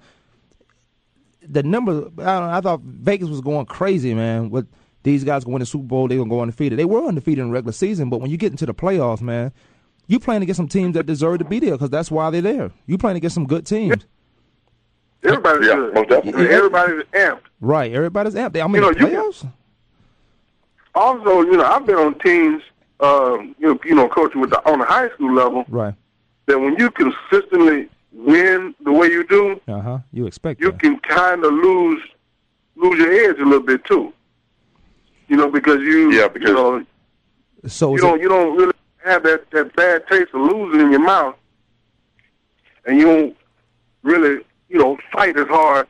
the number. I, don't know, I thought Vegas was going crazy, man. With these guys going to Super Bowl, they gonna go undefeated. They were undefeated in the regular season, but when you get into the playoffs, man, you playing against some teams that deserve to be there because that's why they're there. You playing against some good teams. Everybody's Yeah, good. most definitely. Everybody's amped. Right, everybody's amped. I mean, You know, the you- playoffs. Also, you know, I've been on teams, um, you know, you know, coaching with the, on the high school level. Right. That when you consistently win the way you do, Uh huh. You expect you that. can kind of lose lose your edge a little bit too. You know, because you, Yeah, because- you know, So you is don't it, you don't really have that that bad taste of losing in your mouth, and you don't really you know fight as hard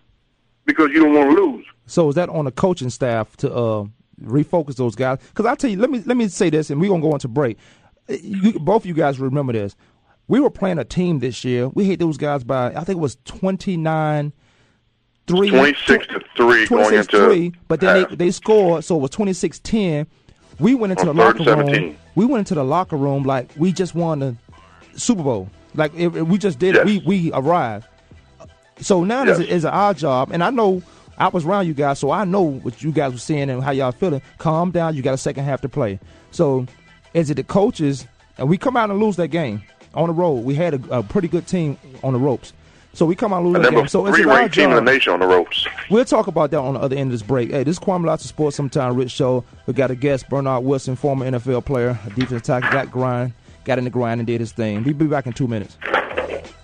because you don't want to lose. So is that on the coaching staff to uh, refocus those guys? Because I tell you, let me let me say this, and we're gonna go into break. You, both of you guys remember this. We were playing a team this year. We hit those guys by I think it was twenty nine. Three, 26 to 3 going into three, but then half. they, they scored, so it was 26-10. We went into the locker and room. We went into the locker room like we just won the Super Bowl. Like if, if we just did Yes. it. We we arrived. So now Yes. it's, it's our job, and I know I was around you guys, so I know what you guys were saying and how y'all feeling. Calm down. You got a second half to play. So is it the coaches? And we come out and lose that game on the road. We had a, a pretty good team on the ropes. So we come out and lose that game. So it's our ranked team in job. the nation on the ropes. We'll talk about that on the other end of this break. Hey, this is Kwame Lassiter Sports Sometime Rich Show. We got a guest, Bernard Wilson, former NFL player, a defensive tackle, got grind, got in the grind and did his thing. We'll be back in two minutes.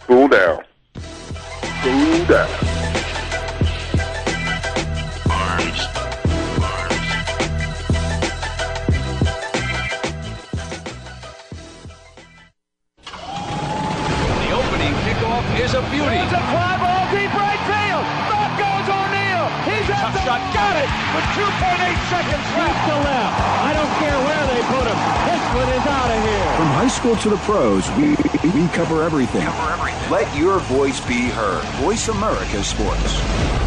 Cool down. Cool down. The opening kickoff is a beauty. It's a fly ball deep right field. Back goes O'Neal. He's at the shot. Got it with 2.8 seconds left. to left. I don't care where they put him. This one is out of here. From high school to the pros, we, we cover everything. Let your voice be heard. Voice America Sports.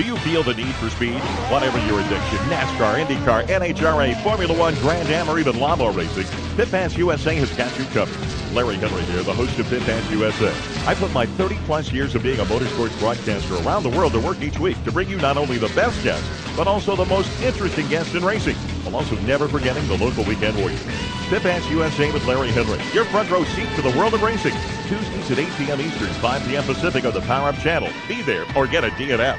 Do you feel the need for speed? Whatever your addiction, NASCAR, IndyCar, NHRA, Formula One, Grand Am, or even lawnmower racing, Pit Pass USA has got you covered. Larry Henry here, the host of Pit Pass USA. I put my 30 plus years of being a motorsports broadcaster around the world to work each week to bring you not only the best guests, but also the most interesting guests in racing, while also never forgetting the local weekend warriors. Pit Pass USA with Larry Henry, your front row seat to the world of racing. Tuesdays at 8 p.m. Eastern, 5 p.m. Pacific on the Power Up channel. Be there or get a DNF.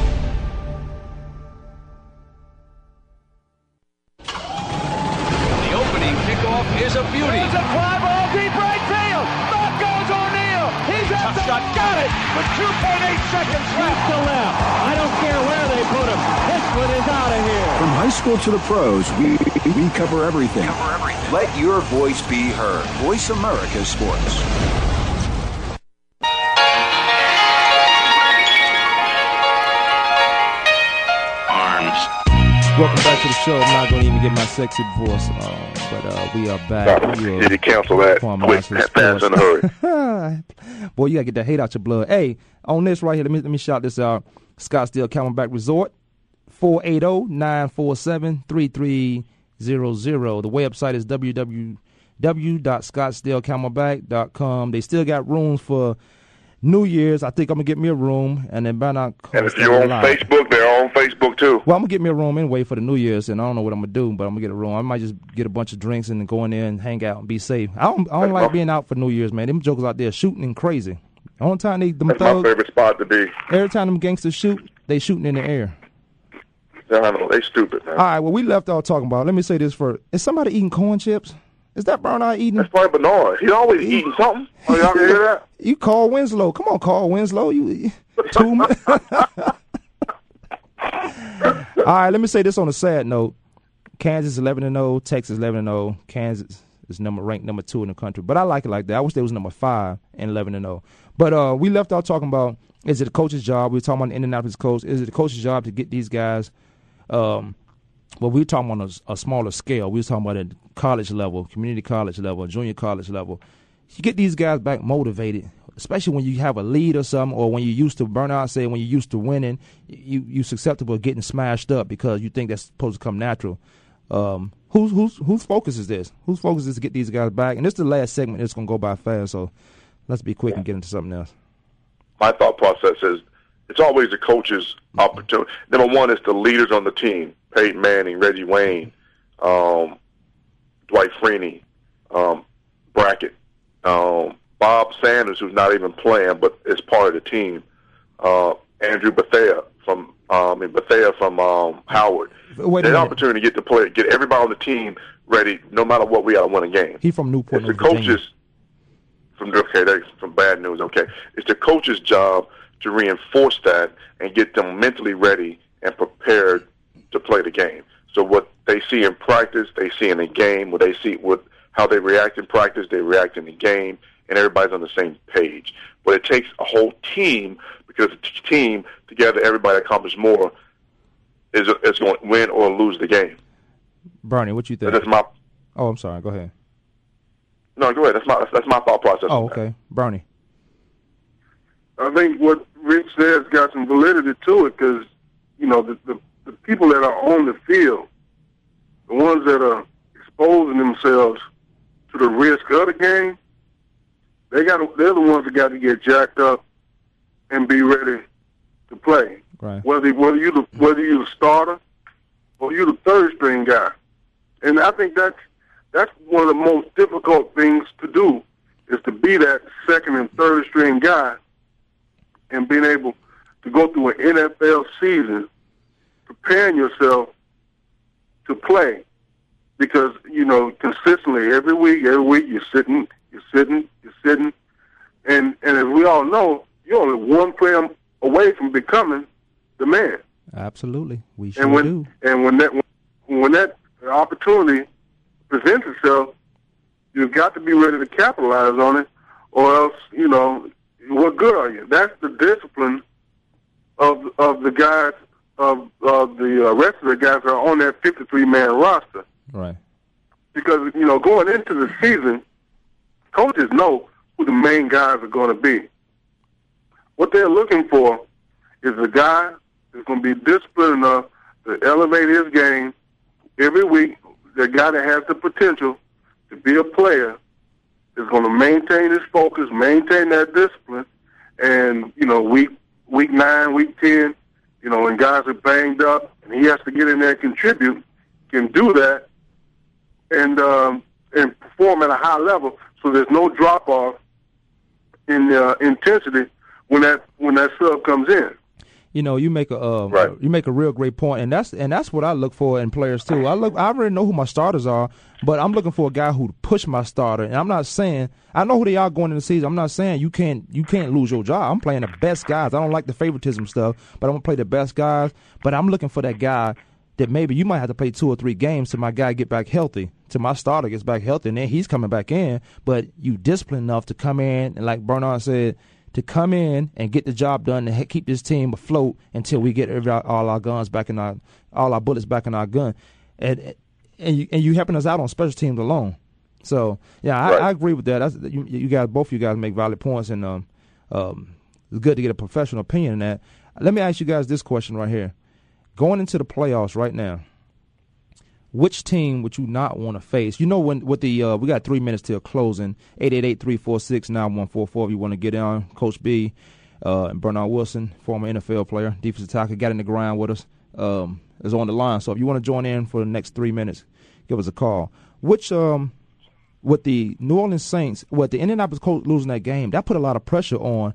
To the pros, we, we cover everything. Let your voice be heard. Voice America Sports. Arms. Welcome back to the show. I'm not going to even get my sexy voice on, but uh, we are back. No, We are did you cancel that quick, Monson fast, in a hurry? Boy, you got to get that hate out your blood. Hey, on this right here, let me, let me shout this out. Scottsdale Camelback Resort, 480-947-3300. The website is www.scottsdalecamelback.com. They still got rooms for New Year's. I think I'm going to get me a room, and then by now... And if you're on Facebook, they're on Facebook too. Well, I'm gonna get me a room anyway for the New Year's, and I don't know what I'm gonna do, but I'm gonna get a room. I might just get a bunch of drinks and then go in there and hang out and be safe. I don't, I don't like being out for New Year's, man. Them jokers out there shooting and crazy. The only time they, them That's my favorite spot to be. every time them gangsters shoot, they shooting in the air. I know they stupid, man. All right, well, we left off talking about. Let me say this first: Is somebody eating corn chips? Is that Bernard eating? That's probably Bernard. He's always eating something. Oh, y'all hear that? You call Winslow? Come on, call Winslow. You two. All right, let me say this on a sad note. Kansas 11 and 0, Texas 11 and 0. Kansas is number ranked number 2 in the country. But I like it like that. I wish they was number 5 and 11 and 0. But uh, we left out talking about is it a coach's job? We were talking about the Indianapolis coach. Is it a coach's job to get these guys um well, we were talking on a, a smaller scale. We were talking about at college level, community college level, junior college level. You get these guys back motivated, especially when you have a lead or something, or when you're used to burn out. Say when you're used to winning, you you susceptible to getting smashed up because you think that's supposed to come natural. Um, whose whose whose focus is this? Whose focus is to get these guys back? And this is the last segment. It's gonna go by fast, so let's be quick and get into something else. My thought process is it's always the coach's opportunity. Number one is the leaders on the team: Peyton Manning, Reggie Wayne, um, Dwight Freeney, um, Brackett, um, Bob Sanders, who's not even playing but is part of the team. Uh, Andrew Bethea from um, mean, Bethea from um, Howard. Wait An opportunity to get to play, get everybody on the team ready, no matter what. We got to win a game. He from Newport, It's the News, Virginia. coaches from okay, that's from bad news. Okay, it's the coach's job to reinforce that and get them mentally ready and prepared to play the game. So what they see in practice, they see in the game. What they see, what how they react in practice, they react in the game, and everybody's on the same page. But it takes a whole team because a t- team together, everybody accomplishes more. Is is going to win or lose the game. Bernie, what you think? That's my Oh, I'm sorry. Go ahead. no. Go ahead. That's my that's my thought process. Oh, okay. Bernie. I think what Rich says got some validity to it because, you know, the, the, the people that are on the field, the ones that are exposing themselves to the risk of the game, they got to, they're the ones that got to get jacked up and be ready to play. Right. Whether whether you the whether you the starter or you the third string guy, and I think that's that's one of the most difficult things to do is to be that second and third string guy and being able to go through an NFL season preparing yourself to play. Because you know consistently every week every week you're sitting you're sitting you're sitting. And and as we all know you're only one player away from becoming the man. Absolutely, we sure and when do. and when that when that opportunity presents itself, you've got to be ready to capitalize on it, or else you know what good are you? That's the discipline of of the guys of of the uh, rest of the guys that are on that 53 man roster. Right. Because you know going into the season, coaches know who the main guys are going to be. What they're looking for is a guy that's going to be disciplined enough to elevate his game every week. The guy that has the potential to be a player is going to maintain his focus, maintain that discipline, and you know, week week nine, week ten, you know, when guys are banged up and he has to get in there and contribute, can do that and um, and perform at a high level, so there's no drop off in uh, intensity when that when that sub comes in. You know, you make a uh, you make a real great point, and that's and that's what I look for in players too. I look, I already know who my starters are, but I'm looking for a guy who push my starter. And I'm not saying I know who they are going into the season. I'm not saying you can't you can't lose your job. I'm playing the best guys. I don't like the favoritism stuff, but I'm gonna play the best guys. But I'm looking for that guy that maybe you might have to play two or three games till my guy get back healthy, till my starter gets back healthy, and then he's coming back in. But you disciplined enough to come in and like Bernard said to come in and get the job done and keep this team afloat until we get every, all our guns back in our all our bullets back in our gun, and and you, and you helping us out on special teams alone. So yeah, I, Right. I agree with that. That's, you, you guys, both of you guys make valid points, and um, um, it's good to get a professional opinion in that. Let me ask you guys this question right here: Going into the playoffs right now, which team would you not want to face? You know when with the uh, we got three minutes till closing. 888-346-9144 If you want to get on, Coach B uh, and Bernard Wilson, former NFL player, defensive tackle, got in the ground with us, um, is on the line. So if you want to join in for the next three minutes, give us a call. Which um, with the New Orleans Saints, what the Indianapolis Colts losing that game, that put a lot of pressure on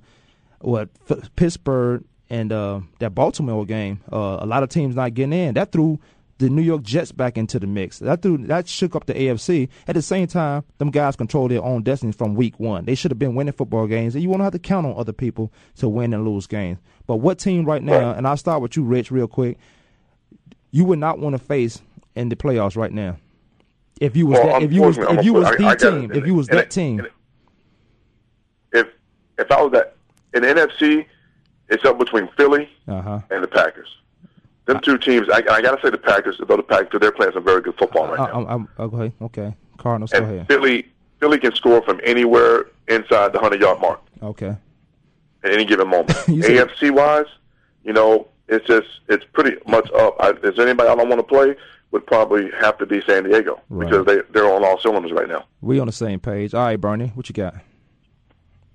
what Pittsburgh and uh, that Baltimore game. Uh, a lot of teams not getting in. That threw the New York Jets back into the mix. That threw that shook up the AFC. At the same time, them guys control their own destiny from week one. They should have been winning football games, and you won't have to count on other people to win and lose games. But what team right now? And I'll start with you, Rich, real quick. You would not want to face in the playoffs right now. If you was Well, that, if you was if you was the I- I got it. team, if you was that team, If if I was that in the NFC, it's up between Philly uh huh. and the Packers. Them two teams, I, I got to say the Packers, though the Packers, they're playing some very good football uh, right now. I'm, I'm, okay, okay. Cardinals, go and ahead. Philly, Philly can score from anywhere inside the hundred yard mark Okay. at any given moment. AFC wise, you know, it's just it's pretty much up. I, is there anybody I don't want to play? Would probably have to be San Diego Right. because they they're on all cylinders right now. We on the same page. All right, Bernie, what you got?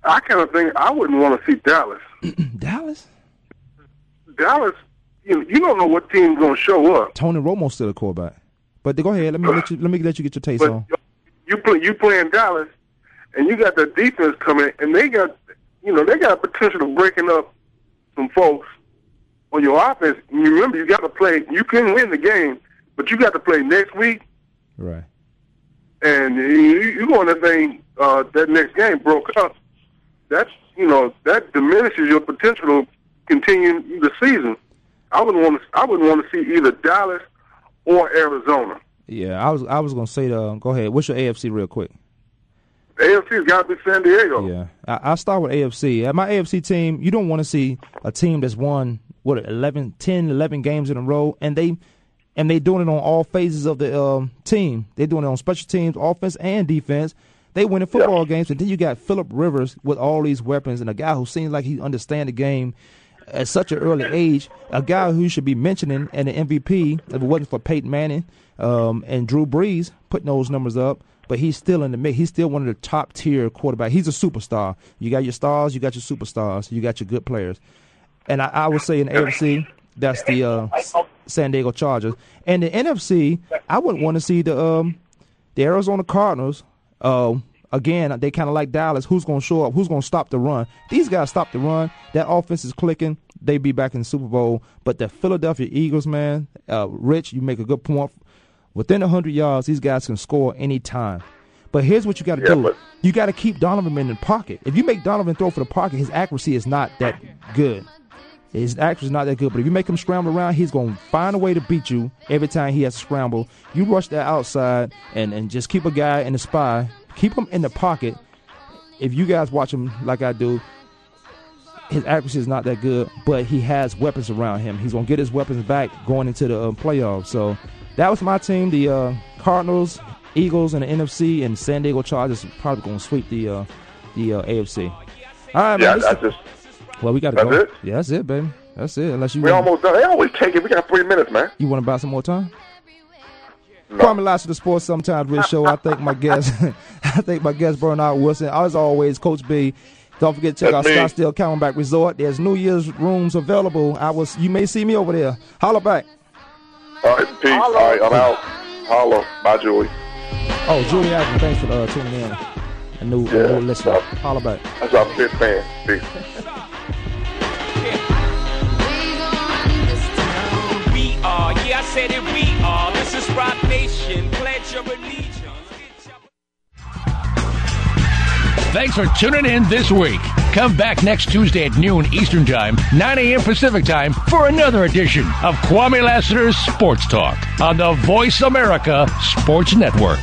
I kind of think I wouldn't want to see Dallas. Dallas? Dallas, you you don't know what team's going to show up. Tony Romo's still a quarterback. But go ahead. Let me let you let me let you get your taste But on. you play you playing Dallas, and you got the defense coming, and they got you know they got potential of breaking up some folks on your offense. And you remember you got to play. You can win the game, but you got to play next week, Right. and you, you go on that. Uh, that next game broke up. That's you know that diminishes your potential to continue the season. I wouldn't want to. I wouldn't want to see either Dallas or Arizona. Yeah, I was I was gonna say the go ahead. What's your AFC real quick? AFC's got to be San Diego. Yeah, I, I'll start with AFC. At my AFC team, you don't want to see a team that's won what 11, 10, 11 games in a row, and they and they doing it on all phases of the um, team. They're doing it on special teams, offense and defense. They winning football games, and then you got Philip Rivers with all these weapons and a guy who seems like he understands the game. At such an early age, a guy who should be mentioning and an MVP if it wasn't for Peyton Manning um, and Drew Brees putting those numbers up. But he's still in the mix. He's still one of the top tier quarterback. He's a superstar. You got your stars, you got your superstars, you got your good players. And I, I would say in the AFC, that's the uh, San Diego Chargers. And the NFC, I wouldn't want to see the um, the Arizona Cardinals. Uh, again, they kind of like Dallas. Who's going to show up? Who's going to stop the run? These guys stop the run. That offense is clicking. They be back in the Super Bowl. But the Philadelphia Eagles, man, uh, Rich, you make a good point. Within 100 yards, these guys can score anytime. But here's what you got to Yeah, do. but- You got to keep Donovan in the pocket. If you make Donovan throw for the pocket, his accuracy is not that good. His accuracy is not that good. But if you make him scramble around, he's going to find a way to beat you every time he has to scramble. You rush that outside and, and just keep a guy in the spy. Keep him in the pocket. If you guys watch him like I do, his accuracy is not that good, but he has weapons around him. He's going to get his weapons back going into the uh, playoffs. So that was my team. The uh, Cardinals, Eagles, and the NFC, and San Diego Chargers probably going to sweep the uh, the uh, AFC. All right, Yeah, man. that's just well, we got to that's go. it? Yeah, that's it, baby. That's it. Unless you we almost done. They always take it. We got three minutes, man. you want to buy some more time. Kwame Lassiter, the Sports Sometimes Real Show. I thank my guest. I thank my guest Bernard Wilson. As always, Coach B. Don't forget to check That's out me. Scottsdale Camelback Resort. There's New Year's rooms available. I was. You may see me over there. Holla back. All right, peace. All right, I'm out. Holla. Bye, Julie. Oh, Julie Allen, thanks for uh, tuning in. A new, a new listener. Holla back. That's our fifth fan. Peace. We are. This is Roc Nation. Pledge your allegiance. Thanks for tuning in this week. Come back next Tuesday at noon Eastern Time, 9 a.m. Pacific Time for another edition of Kwame Lassiter's Sports Talk on the Voice America Sports Network.